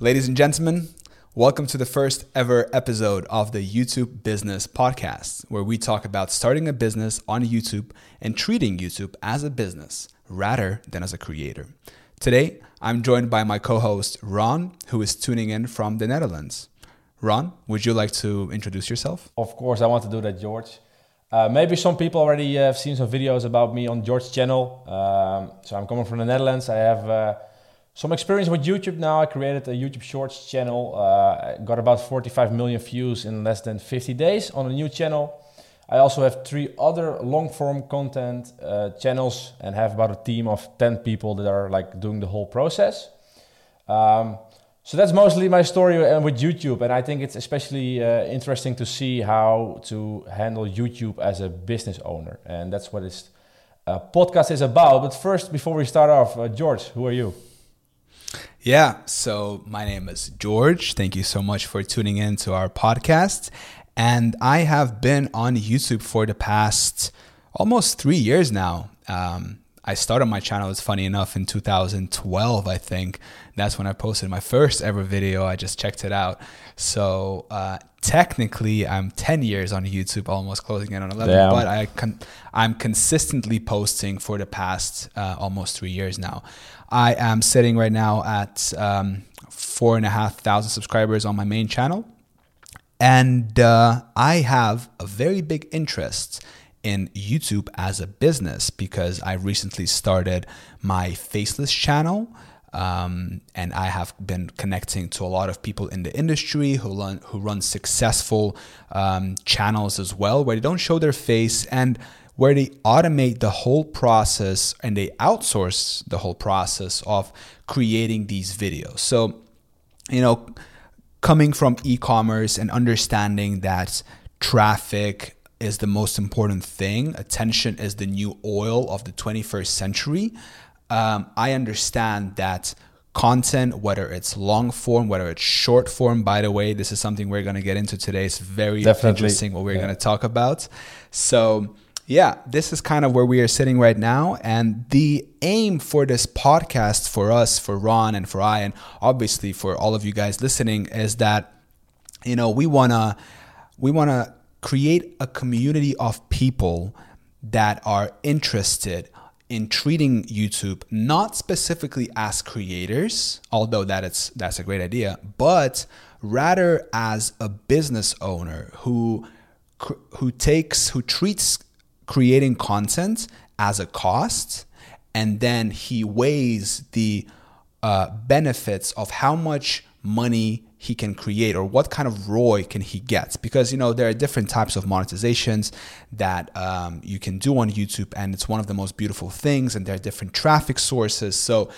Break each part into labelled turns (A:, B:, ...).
A: Ladies and gentlemen, welcome to the first ever episode of the YouTube Business Podcast, where we talk about starting a business on YouTube and treating YouTube as a business rather than as a creator. Today, I'm joined by my co host, Ron, who is tuning in from the Netherlands. Ron, would you like to introduce yourself?
B: Of course, I want to do that, George. Uh, maybe some people already have seen some videos about me on George's channel. Um, so I'm coming from the Netherlands. I have uh, some experience with YouTube now. I created a YouTube Shorts channel. Uh, got about 45 million views in less than 50 days on a new channel. I also have three other long form content uh, channels and have about a team of 10 people that are like doing the whole process. Um, so that's mostly my story uh, with YouTube, and I think it's especially uh, interesting to see how to handle YouTube as a business owner, and that's what this uh, podcast is about. But first, before we start off, uh, George, who are you?
A: Yeah, so my name is George. Thank you so much for tuning in to our podcast. And I have been on YouTube for the past almost three years now. Um, I started my channel, it's funny enough, in 2012, I think. That's when I posted my first ever video. I just checked it out. So uh, technically, I'm 10 years on YouTube, almost closing in on 11. Damn. But I con- I'm consistently posting for the past uh, almost three years now. I am sitting right now at um, four and a half thousand subscribers on my main channel. And uh, I have a very big interest in YouTube as a business because I recently started my faceless channel. Um, and I have been connecting to a lot of people in the industry who run who run successful um, channels as well, where they don't show their face and where they automate the whole process and they outsource the whole process of creating these videos. So, you know, coming from e commerce and understanding that traffic is the most important thing, attention is the new oil of the 21st century. Um, I understand that content, whether it's long form, whether it's short form. By the way, this is something we're going to get into today. It's very Definitely. interesting what we're yeah. going to talk about. So, yeah, this is kind of where we are sitting right now. And the aim for this podcast for us, for Ron and for I, and obviously for all of you guys listening, is that, you know, we wanna we wanna create a community of people that are interested in treating YouTube not specifically as creators, although that it's that's a great idea, but rather as a business owner who who takes who treats creating content as a cost and then he weighs the uh, benefits of how much money he can create or what kind of ROI can he get because you know there are different types of monetizations that um, you can do on youtube and it's one of the most beautiful things and there are different traffic sources so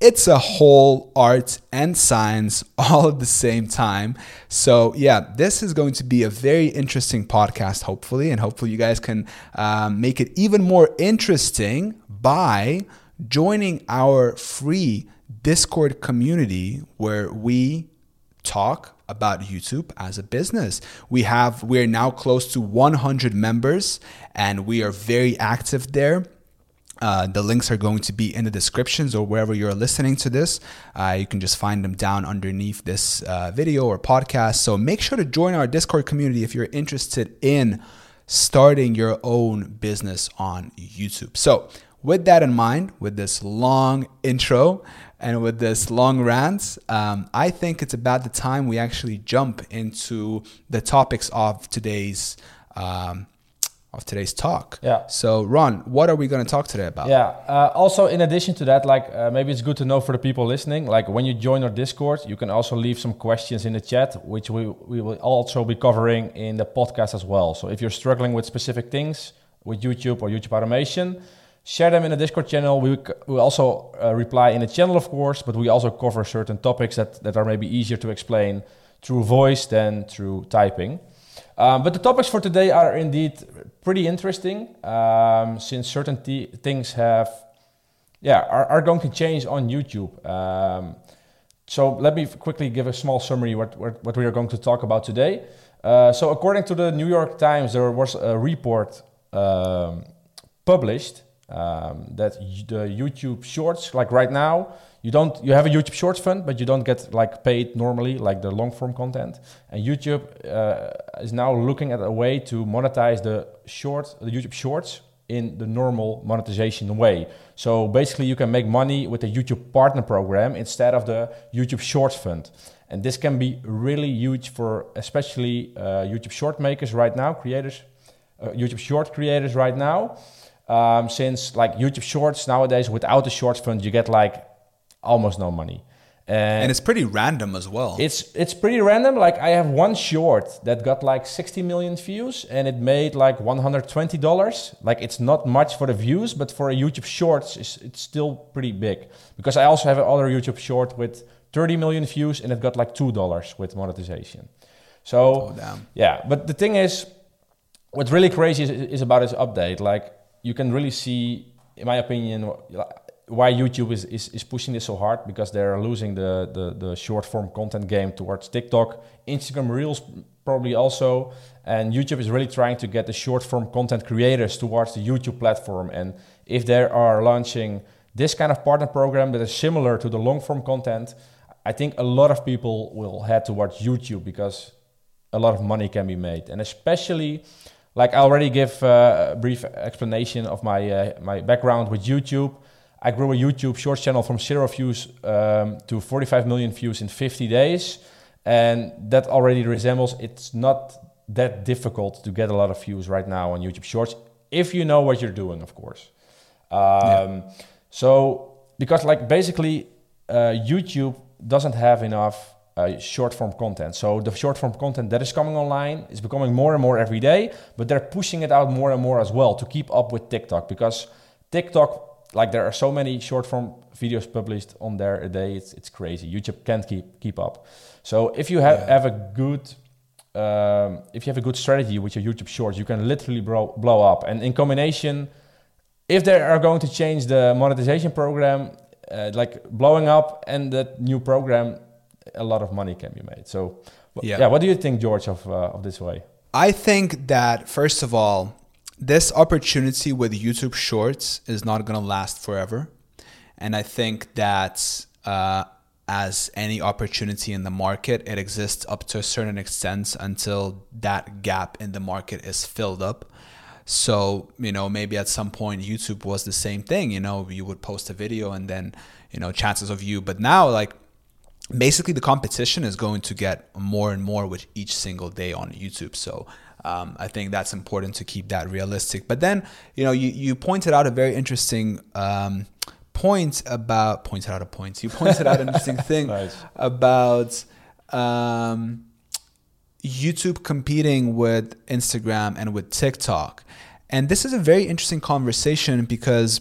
A: it's a whole art and science all at the same time. So, yeah, this is going to be a very interesting podcast, hopefully. And hopefully, you guys can um, make it even more interesting by joining our free Discord community where we talk about YouTube as a business. We have we're now close to 100 members and we are very active there. Uh, the links are going to be in the descriptions or wherever you're listening to this. Uh, you can just find them down underneath this uh, video or podcast. So make sure to join our Discord community if you're interested in starting your own business on YouTube. So, with that in mind, with this long intro and with this long rant, um, I think it's about the time we actually jump into the topics of today's. Um, of today's talk.
B: Yeah.
A: So, Ron, what are we going to talk today about?
B: Yeah. Uh, also, in addition to that, like uh, maybe it's good to know for the people listening. Like when you join our Discord, you can also leave some questions in the chat, which we we will also be covering in the podcast as well. So if you're struggling with specific things with YouTube or YouTube automation, share them in the Discord channel. We will also uh, reply in the channel, of course, but we also cover certain topics that that are maybe easier to explain through voice than through typing. Um, but the topics for today are indeed pretty interesting um, since certain t- things have, yeah, are, are going to change on YouTube. Um, so let me quickly give a small summary what, what, what we are going to talk about today. Uh, so according to the New York Times, there was a report um, published um, that the YouTube Shorts, like right now, you don't you have a YouTube Shorts fund, but you don't get like paid normally like the long form content. And YouTube uh, is now looking at a way to monetize the short the YouTube Shorts in the normal monetization way. So basically, you can make money with the YouTube Partner Program instead of the YouTube Shorts Fund. And this can be really huge for especially uh, YouTube Short makers right now, creators, uh, YouTube Short creators right now. Um, since like YouTube Shorts nowadays, without the Shorts Fund, you get like almost no money.
A: And, and, it's pretty random as well.
B: It's it's pretty random. Like I have one short that got like 60 million views and it made like 120 dollars. Like it's not much for the views, but for a YouTube Shorts, it's, it's still pretty big. Because I also have another YouTube short with 30 million views and it got like two dollars with monetization. So oh, yeah, but the thing is, what's really crazy is, is about this update. Like you can really see, in my opinion why YouTube is, is, is pushing this so hard because they're losing the, the, the short form content game towards TikTok, Instagram Reels probably also, and YouTube is really trying to get the short form content creators towards the YouTube platform. And if they are launching this kind of partner program that is similar to the long form content, I think a lot of people will head towards YouTube because a lot of money can be made, and especially like I already give uh, a brief explanation of my uh, my background with YouTube. I grew a YouTube Shorts channel from zero views um, to 45 million views in 50 days. And that already resembles it's not that difficult to get a lot of views right now on YouTube Shorts if you know what you're doing, of course. Um, yeah. So, because like basically, uh, YouTube doesn't have enough uh, short form content. So the short form content that is coming online is becoming more and more every day, but they're pushing it out more and more as well to keep up with TikTok because TikTok like there are so many short form videos published on there a day. It's it's crazy. YouTube can't keep keep up. So if you have, yeah. have a good um, if you have a good strategy with your YouTube Shorts, you can literally blow, blow up. And in combination, if they are going to change the monetization program, uh, like blowing up and that new program, a lot of money can be made. So, yeah, yeah what do you think, George, of uh, of this way?
A: I think that first of all, this opportunity with YouTube Shorts is not going to last forever. And I think that uh, as any opportunity in the market, it exists up to a certain extent until that gap in the market is filled up. So, you know, maybe at some point YouTube was the same thing, you know, you would post a video and then, you know, chances of you. But now, like, basically the competition is going to get more and more with each single day on YouTube. So, um, I think that's important to keep that realistic. But then, you know, you, you pointed out a very interesting um, point about pointed out a point. You pointed out an interesting thing nice. about um, YouTube competing with Instagram and with TikTok. And this is a very interesting conversation because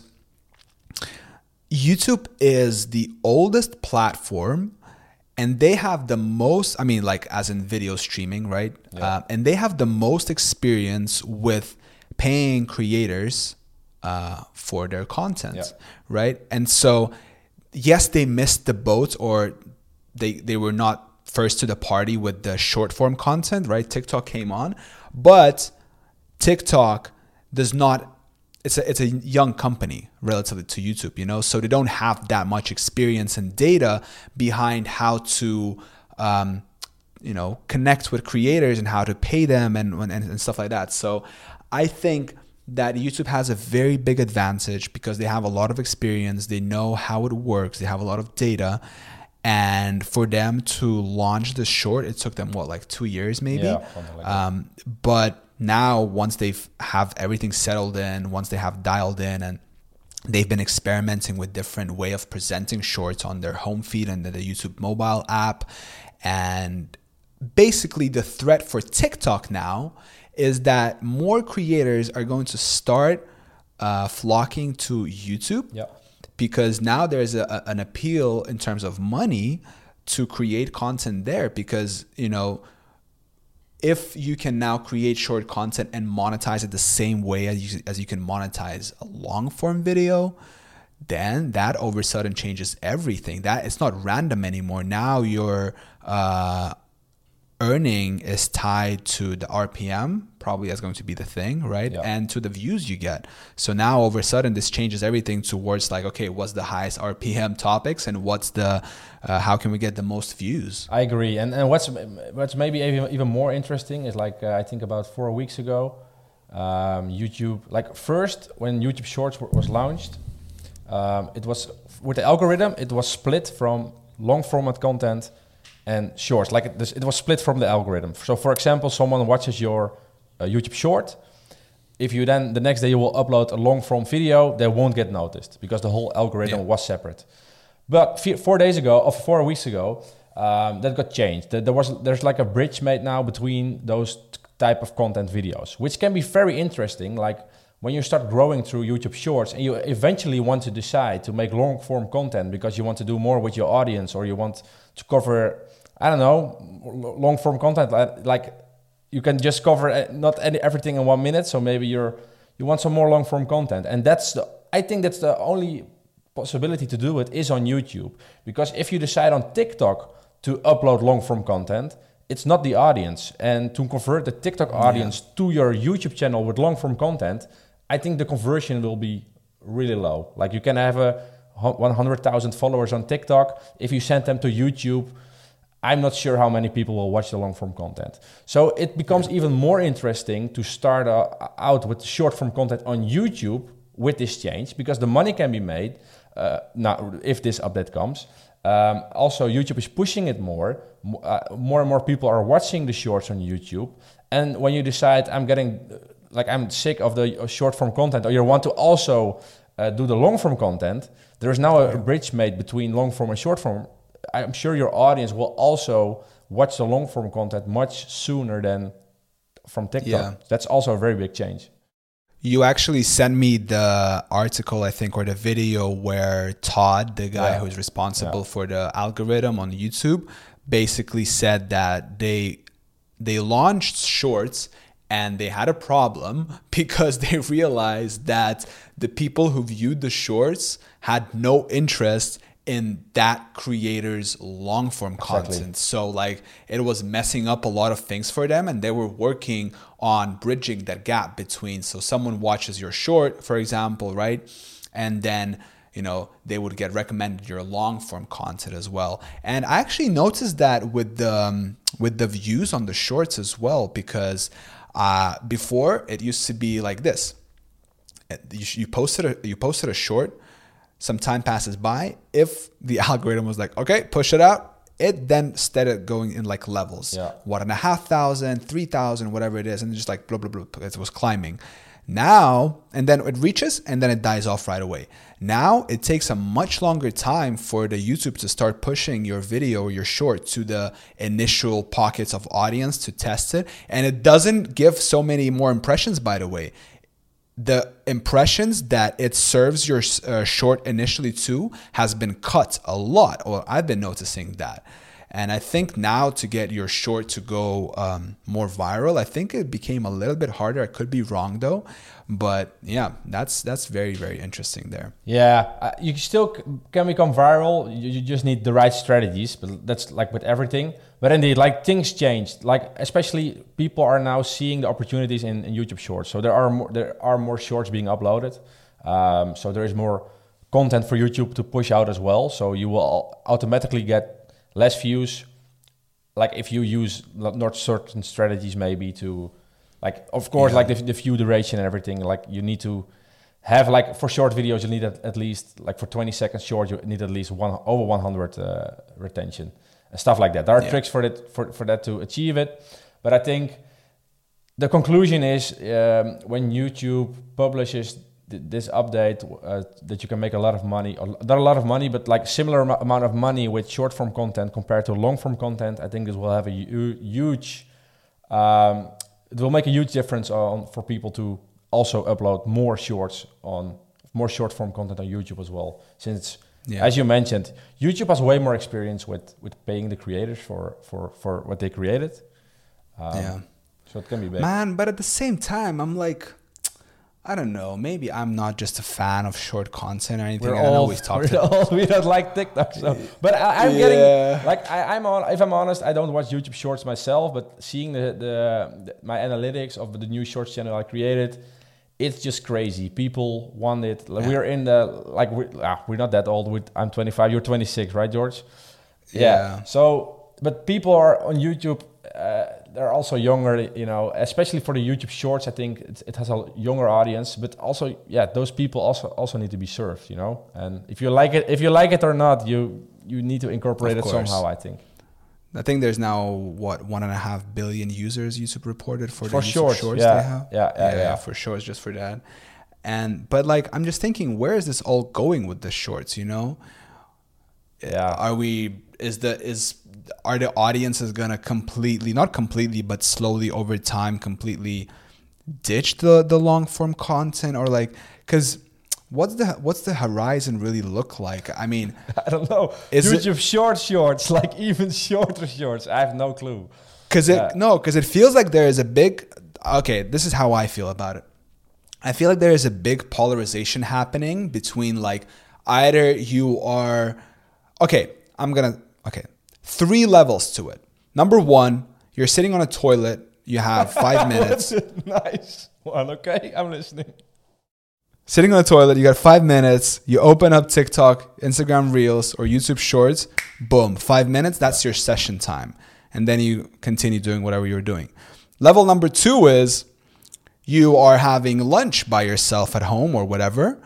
A: YouTube is the oldest platform and they have the most i mean like as in video streaming right yeah. uh, and they have the most experience with paying creators uh, for their content yeah. right and so yes they missed the boat or they they were not first to the party with the short form content right tiktok came on but tiktok does not it's a it's a young company relatively to YouTube, you know, so they don't have that much experience and data behind how to, um, you know, connect with creators and how to pay them and, and and stuff like that. So I think that YouTube has a very big advantage because they have a lot of experience, they know how it works, they have a lot of data. And for them to launch this short, it took them what, like two years maybe? Yeah, like um, but now once they've have everything settled in once they have dialed in and they've been experimenting with different way of presenting shorts on their home feed and the youtube mobile app and basically the threat for tiktok now is that more creators are going to start uh, flocking to youtube
B: yeah.
A: because now there's a, an appeal in terms of money to create content there because you know if you can now create short content and monetize it the same way as you, as you can monetize a long form video, then that over sudden changes everything. That it's not random anymore. Now you're uh, earning is tied to the RPM, probably that's going to be the thing, right?
B: Yeah.
A: And to the views you get. So now all of a sudden, this changes everything towards like, okay, what's the highest RPM topics and what's the, uh, how can we get the most views?
B: I agree, and and what's what's maybe even even more interesting is like uh, I think about four weeks ago, um, YouTube like first when YouTube Shorts w- was launched, um, it was with the algorithm it was split from long format content and shorts. Like it, it was split from the algorithm. So for example, someone watches your uh, YouTube short. If you then the next day you will upload a long form video, they won't get noticed because the whole algorithm
A: Yeah.
B: was separate. But four days ago, or four weeks ago, um, that got changed. There there was there's like a bridge made now between those type of content videos, which can be very interesting. Like when you start growing through YouTube Shorts, and you eventually want to decide to make long form content because you want to do more with your audience, or you want to cover, I don't know, long form content like, you can just cover uh, not any, everything in one minute. So maybe you're you want some more long form content, and that's the I think that's the only possibility to do it is on YouTube because if you decide on TikTok to upload long form content, it's not the audience, and to convert the TikTok audience to your YouTube channel with long form content, I think the conversion will be really low. Like you can have a 100,000 followers on TikTok. If you send them to YouTube, I'm not sure how many people will watch the long form content. So it becomes even more interesting to start uh, out with short form content on YouTube with this change because the money can be made uh, now if this update comes. Um, also, YouTube is pushing it more. Uh, more and more people are watching the shorts on YouTube. And when you decide, I'm getting uh, like I'm sick of the uh, short form content, or you want to also uh, do the long form content, there is now a, a bridge made between long form and short form. I'm sure your audience will also watch the long form content much sooner than from TikTok.
A: Yeah.
B: That's also a very big change.
A: You actually sent me the article, I think, or the video where Todd, the guy
B: Yeah.
A: who's responsible
B: Yeah.
A: for the algorithm on YouTube, basically said that they they launched shorts and they had a problem because they realized that the people who viewed the shorts had no interest in that creator's long form
B: Exactly.
A: content. So like it was messing up a lot of things for them and they were working on bridging that gap between so someone watches your short for example, right? And then you know they would get recommended your long form content as well. And I actually noticed that with the um, with the views on the shorts as well because uh, before it used to be like this you, you posted a you posted a short some time passes by if the algorithm was like okay push it out it then started going in like levels.
B: Yeah.
A: one and a half thousand three thousand whatever it is and just like blah blah blah it was climbing. Now and then it reaches and then it dies off right away. Now it takes a much longer time for the youtube to start pushing your video or your short to the initial pockets of audience to test it and it doesn't give so many more impressions by the way the impressions that it serves your uh, short initially to has been cut a lot or i've been noticing that and i think now to get your short to go um, more viral i think it became a little bit harder i could be wrong though but yeah that's that's very very interesting there
B: Yeah, uh, you still can become viral. You, you just need the right strategies, but that's like with everything. But indeed, like things changed. Like especially people are now seeing the opportunities in, in YouTube Shorts. So there are more, there are more shorts being uploaded. Um, so there is more content for YouTube to push out as well. So you will automatically get less views. Like if you use not certain strategies, maybe to like of course
A: Yeah.
B: like the, the view duration and everything. Like you need to have like for short videos you need at, at least like for 20 seconds short you need at least one over 100 uh, retention and stuff like that there are
A: Yeah.
B: tricks for that for, for that to achieve it but i think the conclusion is um, when youtube publishes th- this update uh, that you can make a lot of money or not a lot of money but like similar amo- amount of money with short form content compared to long form content i think this will have a huge um, it will make a huge difference on for people to also upload more shorts on more short form content on YouTube as well. Since
A: Yeah.
B: as you mentioned, YouTube has way more experience with with paying the creators for for for what they created. Um,
A: yeah
B: So it can be big.
A: Man, but at the same time, I'm like, I don't know. Maybe I'm not just a fan of short content or anything.
B: We're
A: I know we've talked
B: we're
A: about.
B: all, we don't like TikTok. So, but I, I'm
A: Yeah.
B: getting like I, I'm on. If I'm honest, I don't watch YouTube Shorts myself. But seeing the, the, the my analytics of the new Shorts channel I created, it's just crazy. People want it. Like,
A: Yeah.
B: We're in the like we're, ah, we're not that old. We're, I'm 25. You're 26, right, George?
A: Yeah.
B: So, but people are on YouTube. Uh, they're also younger, you know, especially for the YouTube Shorts. I think it, it has a younger audience, but also, yeah, those people also also need to be served, you know. And if you like it, if you like it or not, you you need to incorporate it somehow. I think
A: I think there's now what one and a half billion users YouTube reported for,
B: For
A: the YouTube
B: shorts,
A: shorts
B: yeah.
A: they have.
B: Yeah, yeah, yeah.
A: for shorts, just for that. And but like I'm just thinking, where is this all going with the shorts? You know,
B: Yeah.
A: Are we? Is the is are the audiences gonna completely, not completely, but slowly over time, completely ditch the the long form content or like because what's the what's the horizon really look like? I mean,
B: I don't know.
A: Is it-
B: YouTube short shorts, like even shorter shorts. I have no clue.
A: Because it
B: Yeah.
A: no, because it feels like there is a big. Okay, this is how I feel about it. I feel like there is a big polarization happening between like either you are okay. I'm gonna okay three levels to it. Number one, you're sitting on a toilet. You have five minutes.
B: Nice one. Okay, I'm listening.
A: sitting on a toilet. You got five minutes. You open up TikTok, Instagram Reels, or YouTube Shorts. Boom, five minutes. That's your session time, and then you continue doing whatever you're doing. Level number two is you are having lunch by yourself at home or whatever.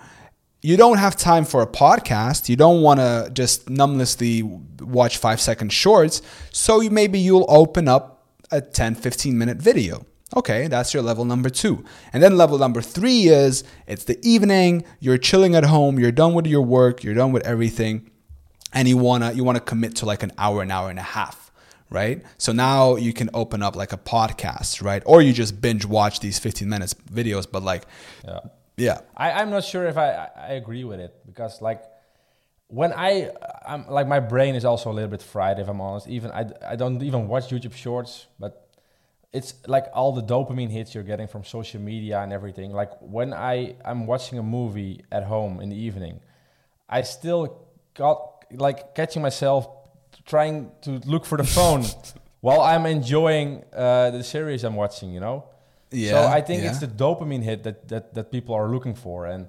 A: You don't have time for a podcast. You don't want to just numblessly watch five second shorts. So you, maybe you'll open up a 10, 15 minute video. Okay, that's your level number two. And then level number three is it's the evening, you're chilling at home, you're done with your work, you're done with everything, and you wanna you wanna commit to like an hour, an hour and a half, right? So now you can open up like a podcast, right? Or you just binge watch these 15 minutes videos, but like
B: Yeah.
A: Yeah.
B: I, I'm not sure if I, I I agree with it because like when I I'm like my brain is also a little bit fried if I'm honest. Even I, I don't even watch YouTube Shorts, but it's like all the dopamine hits you're getting from social media and everything. Like when I I'm watching a movie at home in the evening, I still got like catching myself trying to look for the phone while I'm enjoying uh, the series I'm watching. You know.
A: Yeah.
B: So I think
A: yeah.
B: it's the dopamine hit that, that, that people are looking for. And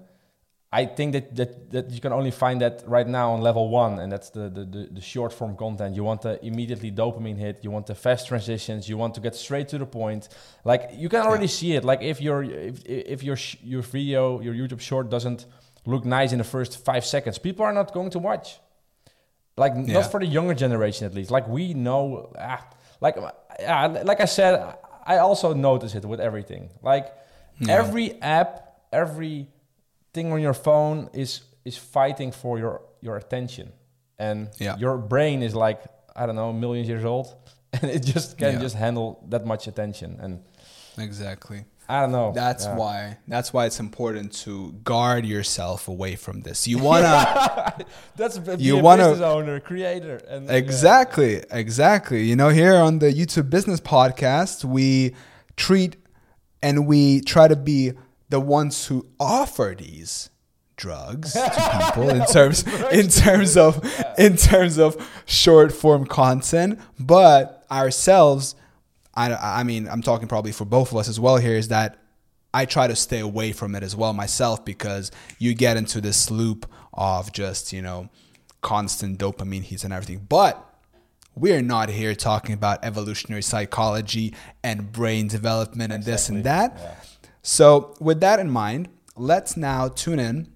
B: I think that, that, that you can only find that right now on level one, and that's the, the, the, the short form content. You want the immediately dopamine hit, you want the fast transitions, you want to get straight to the point. Like you can already see it. Like if your if, if your sh- your video, your YouTube short doesn't look nice in the first five seconds, people are not going to watch. Like
A: Yeah.
B: not for the younger generation at least. Like we know, ah, like yeah, like I said, I also notice it with everything. Like
A: Yeah.
B: every app, every thing on your phone is is fighting for your your attention, and
A: Yeah.
B: your brain is like I don't know, millions years old, and it just can
A: Yeah.
B: just handle that much attention. And
A: exactly.
B: I don't know.
A: That's
B: Yeah.
A: why that's why it's important to guard yourself away from this. You wanna
B: That's a,
A: You wanna-
B: business owner, creator, and yeah.
A: Exactly, exactly. You know, here on the YouTube Business Podcast, we treat and we try to be the ones who offer these drugs to people in terms in terms of in terms of short form content, but ourselves I, I mean, I'm talking probably for both of us as well here is that I try to stay away from it as well myself because you get into this loop of just, you know, constant dopamine hits and everything. But we're not here talking about evolutionary psychology and brain development and this and that.
B: Yeah.
A: So, with that in mind, let's now tune in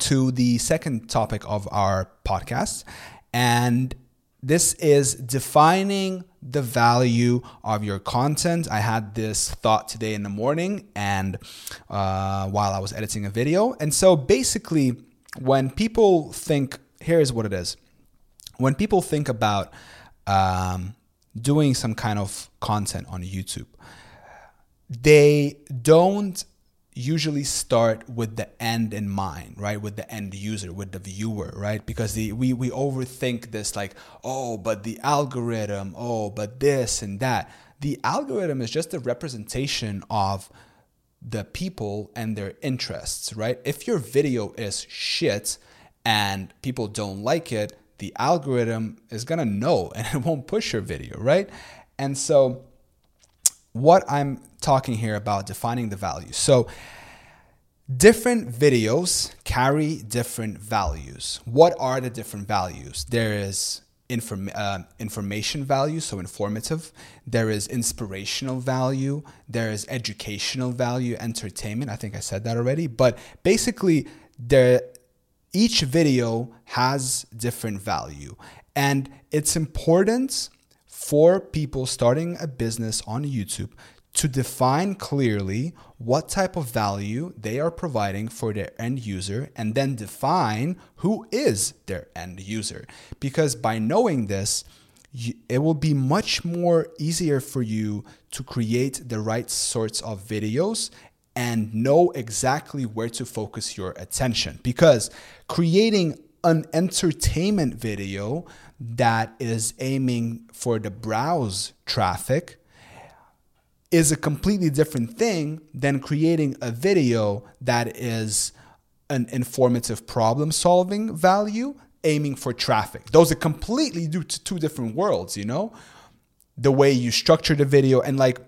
A: to the second topic of our podcast. And this is defining the value of your content. I had this thought today in the morning and uh, while I was editing a video. And so, basically, when people think, here's what it is when people think about um, doing some kind of content on YouTube, they don't usually start with the end in mind, right? With the end user, with the viewer, right? Because the, we, we overthink this like, oh, but the algorithm, oh, but this and that. The algorithm is just a representation of the people and their interests, right? If your video is shit and people don't like it, the algorithm is gonna know and it won't push your video, right? And so, what I'm talking here about defining the value. So, different videos carry different values. What are the different values? There is inform, uh, information value, so informative. There is inspirational value. There is educational value, entertainment. I think I said that already. But basically, there each video has different value, and it's important for people starting a business on YouTube to define clearly what type of value they are providing for their end user and then define who is their end user. Because by knowing this, it will be much more easier for you to create the right sorts of videos and know exactly where to focus your attention. Because creating an entertainment video that is aiming for the browse traffic is a completely different thing than creating a video that is an informative problem solving value aiming for traffic. Those are completely two different worlds, you know? The way you structure the video and like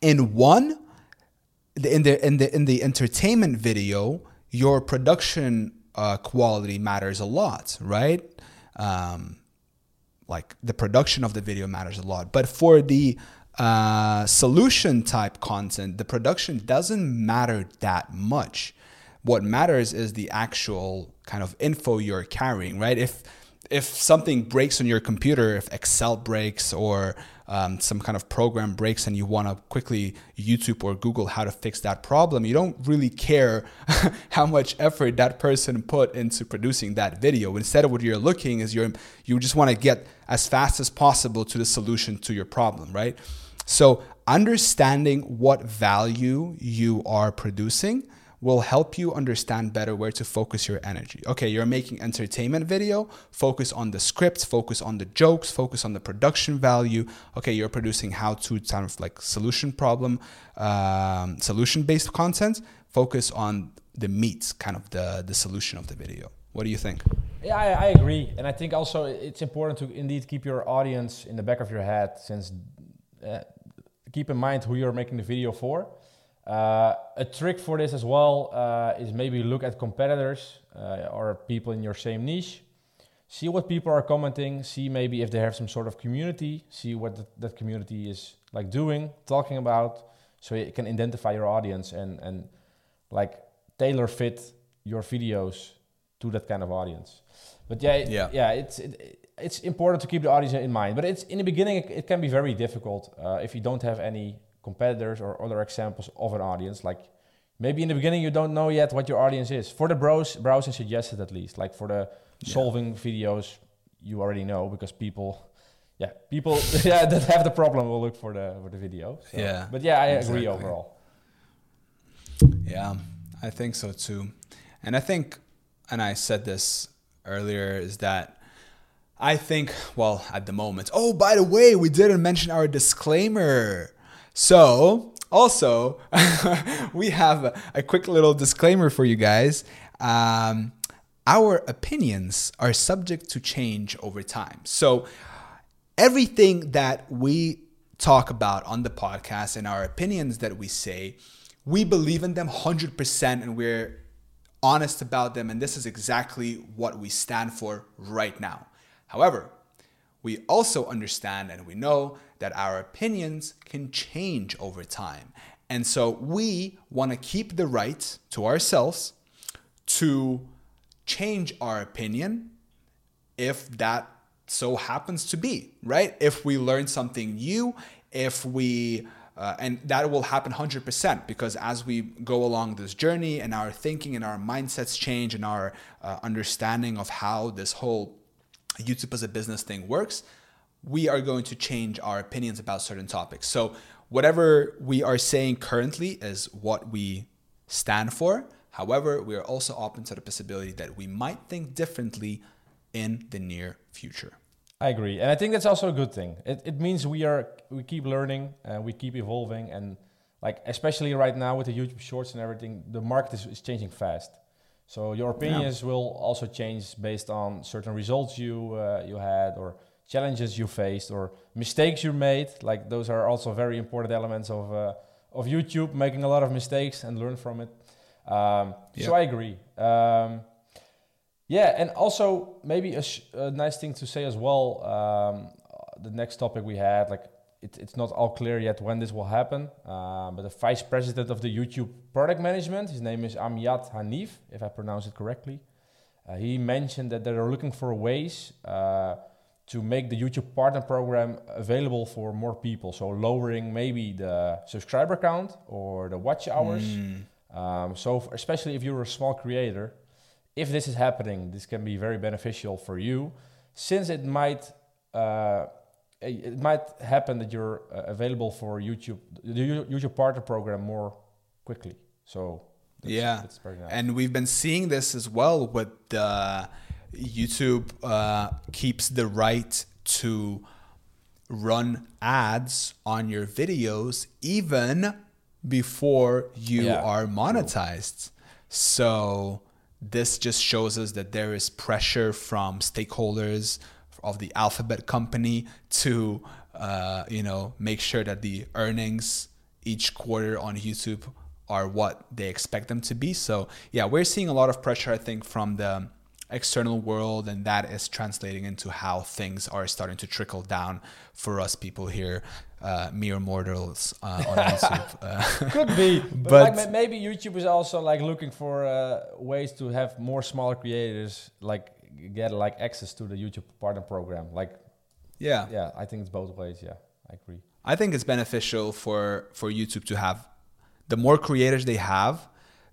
A: in one in the in the in the entertainment video, your production uh, quality matters a lot, right? Um, like the production of the video matters a lot. But for the uh, solution type content, the production doesn't matter that much. What matters is the actual kind of info you're carrying, right? If if something breaks on your computer, if Excel breaks or um, some kind of program breaks and you want to quickly YouTube or Google how to fix that problem, you don't really care how much effort that person put into producing that video. Instead of what you're looking is you're you just want to get as fast as possible to the solution to your problem, right? So understanding what value you are producing will help you understand better where to focus your energy. Okay, you're making entertainment video, focus on the script, focus on the jokes, focus on the production value. Okay, you're producing how to kind of like solution problem, um, solution based content, focus on the meat, kind of the, the solution of the video. What do you think?
B: Yeah, I, I agree. And I think also it's important to indeed keep your audience in the back of your head since uh, keep in mind who you're making the video for uh, a trick for this as well uh, is maybe look at competitors uh, or people in your same niche. See what people are commenting. See maybe if they have some sort of community. See what th- that community is like doing, talking about, so you can identify your audience and and like tailor fit your videos to that kind of audience. But yeah, it, yeah, yeah, it's it, it's important to keep the audience in mind. But it's in the beginning it, it can be very difficult uh, if you don't have any competitors or other examples of an audience like maybe in the beginning you don't know yet what your audience is for the browse browsing suggested at least like for the yeah. solving videos you already know because people yeah people yeah that have the problem will look for the for the video
A: so. yeah
B: but yeah i exactly. agree overall
A: yeah i think so too and i think and i said this earlier is that I think, well, at the moment, oh, by the way, we didn't mention our disclaimer. So, also, we have a, quick little disclaimer for you guys. Um, our opinions are subject to change over time. So, everything that we talk about on the podcast and our opinions that we say, we believe in them 100% and we're honest about them. And this is exactly what we stand for right now. However, we also understand and we know that our opinions can change over time. And so we want to keep the right to ourselves to change our opinion if that so happens to be, right? If we learn something new, if we uh, and that will happen 100% because as we go along this journey and our thinking and our mindsets change and our uh, understanding of how this whole YouTube as a business thing works, we are going to change our opinions about certain topics. So, whatever we are saying currently is what we stand for. However, we are also open to the possibility that we might think differently in the near future.
B: I agree, and I think that's also a good thing. It, it means we are we keep learning and we keep evolving, and like especially right now with the YouTube Shorts and everything, the market is, is changing fast. So your opinions yeah. will also change based on certain results you uh, you had or challenges you faced or mistakes you made. Like those are also very important elements of uh, of YouTube, making a lot of mistakes and learn from it. Um, yep. So I agree. Um, yeah, and also maybe a, a, nice thing to say as well. Um, the next topic we had, like it, it's not all clear yet when this will happen, uh, but the vice president of the YouTube product management, his name is Amjad Hanif, if I pronounce it correctly. Uh, he mentioned that they're looking for ways uh, to make the YouTube partner program available for more people. So lowering maybe the subscriber count or the watch hours. Mm. Um, so especially if you're a small creator, if this is happening, this can be very beneficial for you, since it might uh, it might happen that you're uh, available for YouTube the YouTube partner program more quickly. So
A: that's, yeah, that's nice. and we've been seeing this as well with the YouTube uh, keeps the right to run ads on your videos even before you yeah, are monetized. So this just shows us that there is pressure from stakeholders of the alphabet company to uh, you know make sure that the earnings each quarter on youtube are what they expect them to be so yeah we're seeing a lot of pressure i think from the external world and that is translating into how things are starting to trickle down for us people here uh, mere mortals uh, on YouTube.
B: Uh, Could be, but, but like maybe YouTube is also like looking for uh, ways to have more smaller creators like get like access to the YouTube partner program. Like,
A: yeah,
B: yeah, I think it's both ways. Yeah, I agree.
A: I think it's beneficial for for YouTube to have the more creators they have,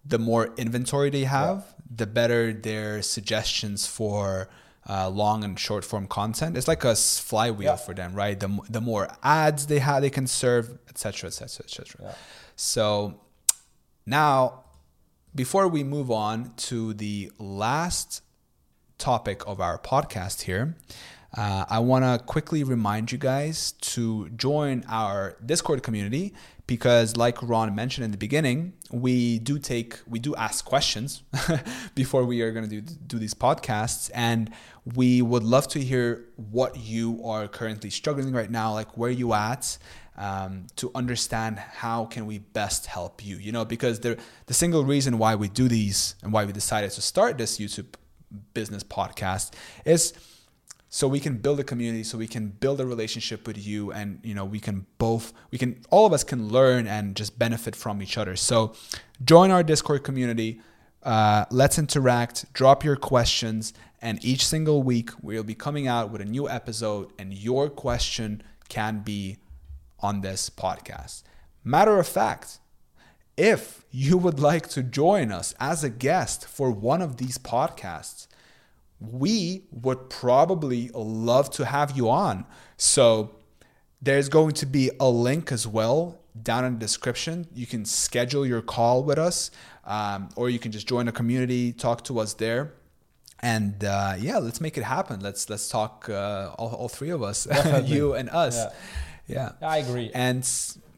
A: the more inventory they have, yeah. the better their suggestions for uh, long and short form content. It's like a flywheel yeah. for them, right? The, the more ads they have, they can serve, etc., etc., etc. So now, before we move on to the last topic of our podcast here, uh, I want to quickly remind you guys to join our Discord community because like Ron mentioned in the beginning, we do take we do ask questions before we are going to do do these podcasts. And we would love to hear what you are currently struggling right now, like where you at um, to understand how can we best help you, you know, because the the single reason why we do these and why we decided to start this YouTube business podcast is so we can build a community so we can build a relationship with you and you know we can both we can all of us can learn and just benefit from each other. So join our discord community. Uh, let's interact drop your questions and each single week we'll be coming out with a new episode and your question can be on this podcast. Matter of fact if you would like to join us as a guest for one of these podcasts we would probably love to have you on. So there's going to be a link as well down in the description. You can schedule your call with us, um, or you can just join a community, talk to us there. And uh, yeah, let's make it happen. Let's let's talk uh, all, all three of us, you and us. Yeah.
B: yeah. I agree.
A: And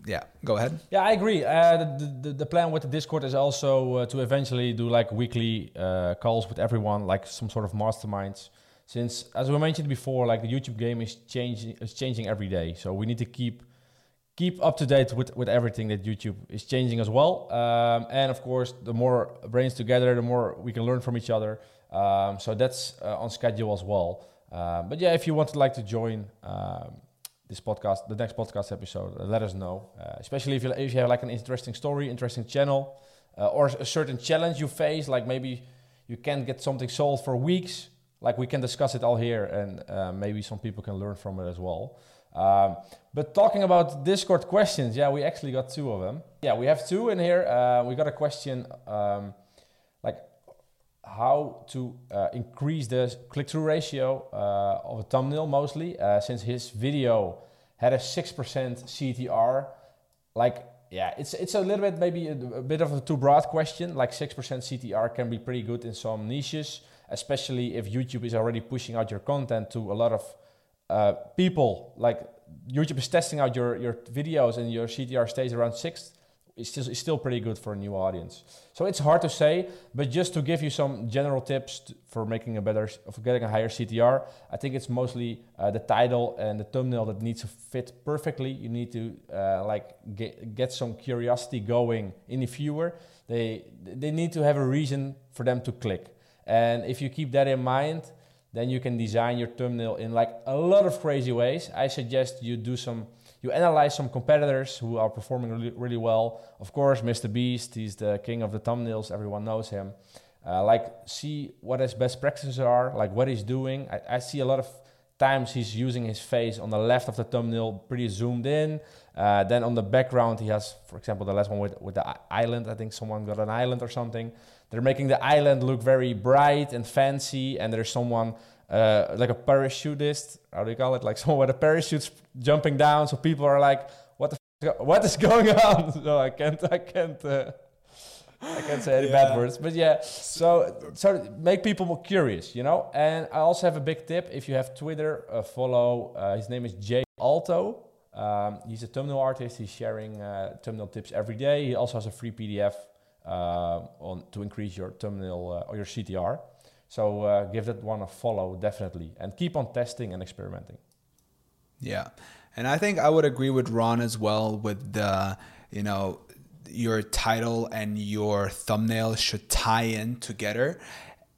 A: yeah, go ahead.
B: Yeah, I agree. Uh, the, the, the, plan with the Discord is also uh, to eventually do like weekly uh, calls with everyone, like some sort of masterminds. Since, as we mentioned before, like the YouTube game is changing, is changing every day. So we need to keep keep up to date with, with everything that YouTube is changing as well. Um, and of course, the more brains together, the more we can learn from each other. Um, so that's uh, on schedule as well. Um, but yeah, if you want to like to join, um, this podcast, the next podcast episode, uh, let us know. Uh, especially if you, if you have like an interesting story, interesting channel, uh, or a certain challenge you face, like maybe you can't get something solved for weeks. Like we can discuss it all here, and uh, maybe some people can learn from it as well. Um, but talking about Discord questions, yeah, we actually got two of them. Yeah, we have two in here. Uh, we got a question. Um, how to uh, increase the click-through ratio uh, of a thumbnail mostly uh, since his video had a 6% CTR like yeah it's it's a little bit maybe a, a, bit of a too broad question. Like 6% CTR can be pretty good in some niches especially if YouTube is already pushing out your content to a lot of uh, people. Like YouTube is testing out your your videos and your CTR stays around 6 is still, is still pretty good for a new audience. So it's hard to say, but just to give you some general tips t- for making a better, for getting a higher CTR, I think it's mostly uh, the title and the thumbnail that needs to fit perfectly. You need to uh, like get, get some curiosity going in the viewer. They they need to have a reason for them to click, and if you keep that in mind, then you can design your thumbnail in like a lot of crazy ways. I suggest you do some you analyze some competitors who are performing really, really well. Of course, Mr. Beast, he's the king of the thumbnails, everyone knows him. Uh, like, see what his best practices are, like what he's doing. I, I, see a lot of times he's using his face on the left of the thumbnail, pretty zoomed in. Uh, then on the background, he has, for example, the last one with, with the island. I think someone got an island or something. They're making the island look very bright and fancy, and there's someone uh, like a parachutist. How do you call it? Like someone with a parachute jumping down. So people are like, "What the? F- what is going on?" so I can't. I can't. Uh, I can't say any yeah. bad words, but yeah. So so make people more curious, you know. And I also have a big tip. If you have Twitter, uh, follow. Uh, his name is Jay Alto. Um, he's a thumbnail artist. He's sharing uh, thumbnail tips every day. He also has a free PDF uh, on to increase your thumbnail or your CTR. So uh, give that one a follow definitely, and keep on testing and experimenting.
A: Yeah, and I think I would agree with Ron as well with the you know your title and your thumbnail should tie in together,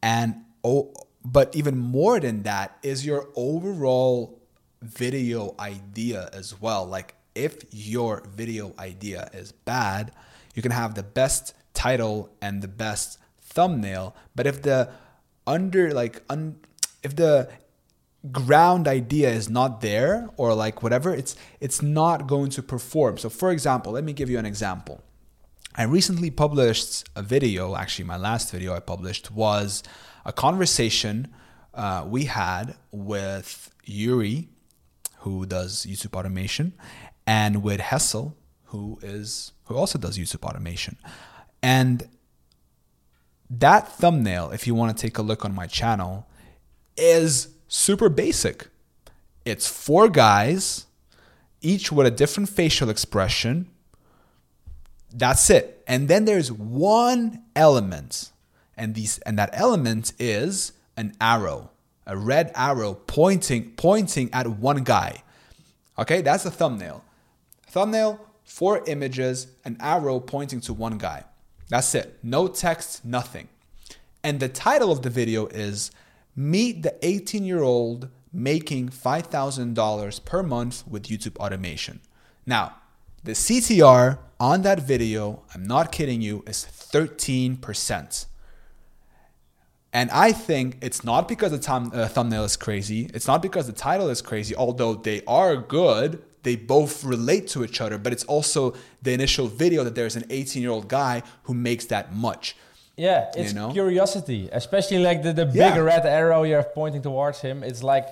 A: and oh, but even more than that is your overall video idea as well. Like if your video idea is bad, you can have the best title and the best thumbnail, but if the under like un, if the ground idea is not there or like whatever it's it's not going to perform. So for example let me give you an example. I recently published a video actually my last video i published was a conversation uh, we had with yuri who does youtube automation and with hessel who is who also does youtube automation. And that thumbnail, if you want to take a look on my channel, is super basic. It's four guys, each with a different facial expression. That's it. And then there's one element, and these and that element is an arrow, a red arrow pointing pointing at one guy. Okay, that's the thumbnail. Thumbnail, four images, an arrow pointing to one guy. That's it. No text, nothing. And the title of the video is Meet the 18 year old making $5,000 per month with YouTube automation. Now, the CTR on that video, I'm not kidding you, is 13%. And I think it's not because the uh, thumbnail is crazy. It's not because the title is crazy, although they are good they both relate to each other, but it's also the initial video that there's an 18 year old guy who makes that much.
B: Yeah, it's you know? curiosity, especially like the, the yeah. big red arrow you're pointing towards him. It's like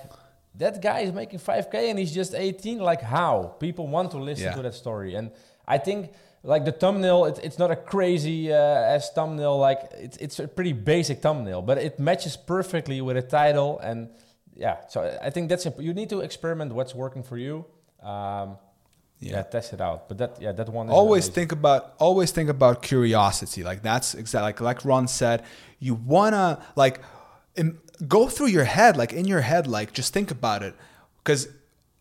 B: that guy is making 5k and he's just 18. Like, how? People want to listen yeah. to that story. And I think like the thumbnail, it, it's not a crazy uh, as thumbnail. Like it's it's a pretty basic thumbnail, but it matches perfectly with a title. And yeah, so I think that's you need to experiment what's working for you. Um, yeah. yeah. test it out. But that yeah, that one.
A: always amazing. think about always think about curiosity. Like that's exactly like like Ron said. You wanna like in, go through your head, like in your head, like just think about it, because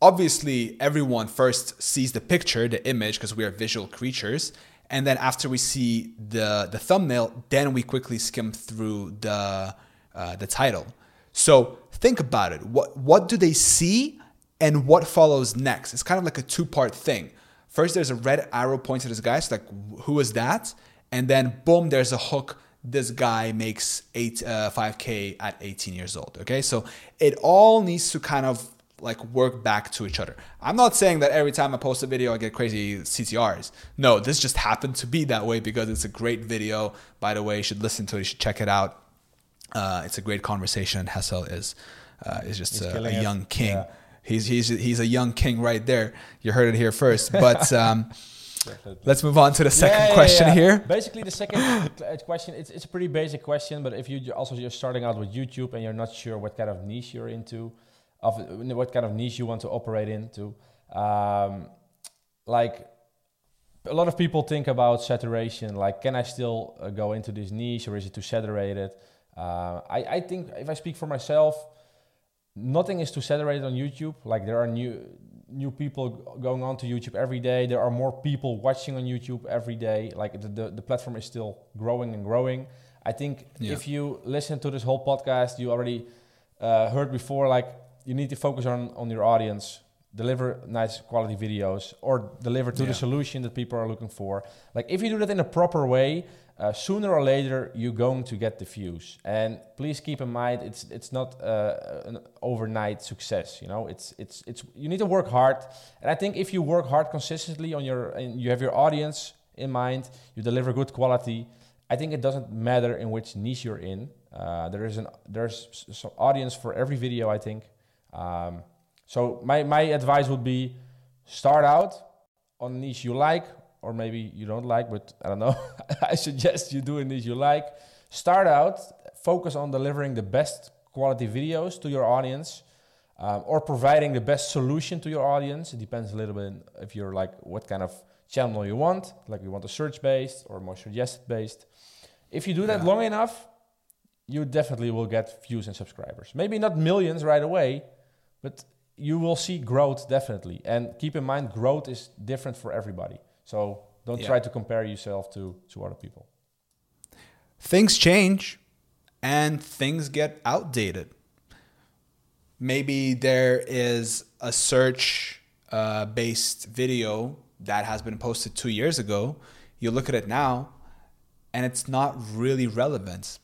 A: obviously everyone first sees the picture, the image, because we are visual creatures, and then after we see the the thumbnail, then we quickly skim through the uh, the title. So think about it. What what do they see? And what follows next. It's kind of like a two part thing. First, there's a red arrow pointing to this guy. It's like, who is that? And then, boom, there's a hook. This guy makes eight, uh, 5K at 18 years old. Okay. So it all needs to kind of like work back to each other. I'm not saying that every time I post a video, I get crazy CTRs. No, this just happened to be that way because it's a great video. By the way, you should listen to it. You should check it out. Uh, it's a great conversation. Hessel is uh, is just a, a, young king. Yeah he's he's he's a young king right there. You heard it here first. But um, let's move on to the second yeah, yeah, question yeah. here.
B: Basically, the second question it's it's a pretty basic question, but if you also you're starting out with YouTube and you're not sure what kind of niche you're into, of what kind of niche you want to operate into, um, like a lot of people think about saturation. Like, can I still uh, go into this niche, or is it too saturated? Uh, I, I think if I speak for myself, nothing is too saturated on YouTube. Like, there are new new people going on to YouTube every day. There are more people watching on YouTube every day. Like, the the, the platform is still growing and growing. I think
A: Yeah.
B: if you listen to this whole podcast, you already uh, heard before. Like, you need to focus on on your audience deliver nice quality videos or deliver to
A: Yeah.
B: the solution that people are looking for like if you do that in a proper way uh, sooner or later you're going to get the views. And please keep in mind it's it's not uh, an overnight success you know? It's it's it's you need to work hard. And i think if you work hard consistently on your and you have your audience in mind you deliver good quality i think it doesn't matter in which niche you're in. Uh, there is an there's some audience for every video i think. Um, so my, my advice would be start out on niche you like, or maybe you don't like, but I don't know. I suggest you do a niche you like. Start out, focus on delivering the best quality videos to your audience, um, or providing the best solution to your audience. It depends a little bit if you're like what kind of channel you want, like you want a search based or more suggested based. If you do that
A: Yeah.
B: long enough, you definitely will get views and subscribers. Maybe not millions right away, but you will see growth definitely. And keep in mind, growth is different for everybody. So don't
A: Yeah.
B: try to compare yourself to, to other people.
A: things change and things get outdated. Maybe there is a search uh, based video that has been posted two years ago. You look at it now and it's not really relevant.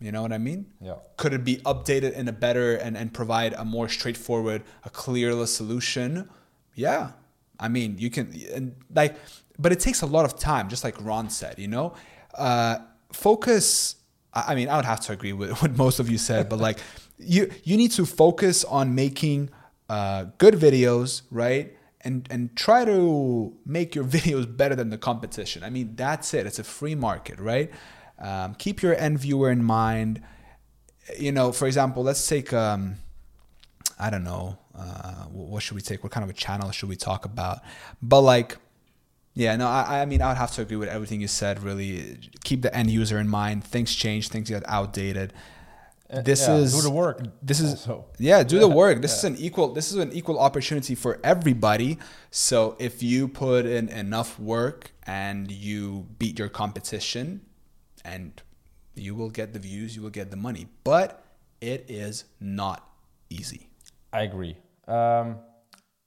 A: You know what I mean?
B: Yeah.
A: Could it be updated in a better and, and provide a more straightforward, a clearer solution? Yeah. I mean, you can, and like, but it takes a lot of time, just like Ron said, you know? Uh, focus, I mean, I would have to agree with what most of you said, but like, you, you need to focus on making uh, good videos, right? And, and try to make your videos better than the competition. I mean, that's it. It's a free market, right? Um, keep your end viewer in mind. You know, for example, let's take um, I don't know, uh, what should we take? What kind of a channel should we talk about? But like, yeah, no, I, I mean, I would have to agree with everything you said. Really, keep the end user in mind. Things change, things get outdated.
B: Uh,
A: This
B: yeah,
A: is-
B: do the work.
A: This is
B: also.
A: yeah, do the work. This
B: yeah.
A: is an equal. This is an equal opportunity for everybody. So if you put in enough work and you beat your competition, and you will get the views, you will get the money. But it is not easy.
B: I agree. Um,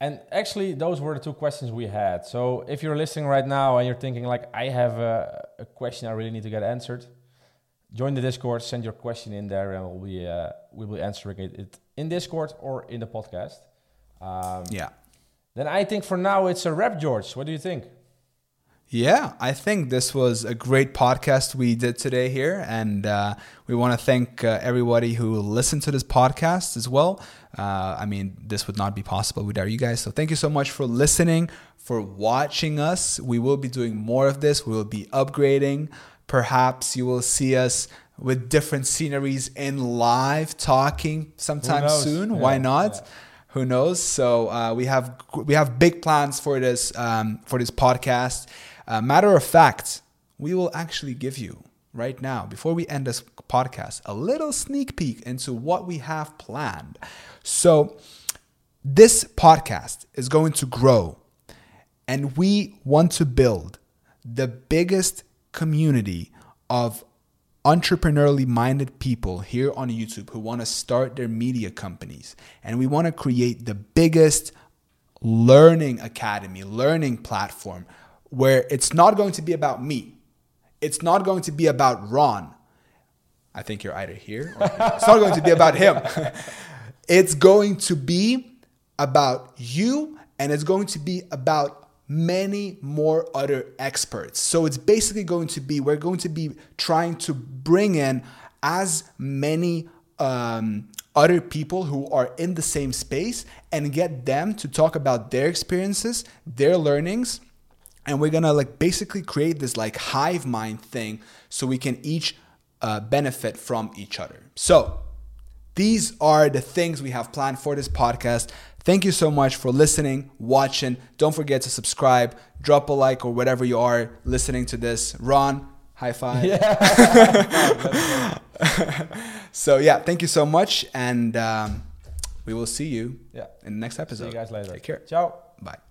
B: and actually, those were the two questions we had. So if you're listening right now and you're thinking like, I have a, a question I really need to get answered, join the Discord, send your question in there, and we'll be uh, we will be answering it, it in Discord or in the podcast. Um,
A: Yeah.
B: Then I think for now it's a wrap, George. What do you think?
A: Yeah, I think this was a great podcast we did today here. And uh, we want to thank uh, everybody who listened to this podcast as well. Uh, I mean, this would not be possible without you guys. So thank you so much for listening, for watching us. We will be doing more of this, we will be upgrading. Perhaps you will see us with different sceneries in live talking sometime soon.
B: Yeah,
A: Why not?
B: yeah.
A: who knows so uh, we have we have big plans for this um, for this podcast uh, matter of fact we will actually give you right now before we end this podcast a little sneak peek into what we have planned so this podcast is going to grow and we want to build the biggest community of entrepreneurially minded people here on YouTube who want to start their media companies. And we want to create the biggest learning academy, learning platform where it's not going to be about me. It's not going to be about Ron. I think you're either here or it's not going to be about him. it's going to be about you and it's going to be about many more other experts. So it's basically going to be, we're going to be trying to bring in as many um, other people who are in the same space and get them to talk about their experiences, their learnings, and we're gonna like basically create this like hive mind thing so we can each uh, benefit from each other. So these are the things we have planned for this podcast. Thank you so much for listening, watching. Don't forget to subscribe, drop a like, or whatever you are listening to this. Ron, high five.
B: Yeah.
A: so, yeah, thank you so much. And um, we will see you
B: yeah.
A: in the next
B: See
A: episode.
B: you guys later.
A: Take care.
B: Ciao.
A: Bye.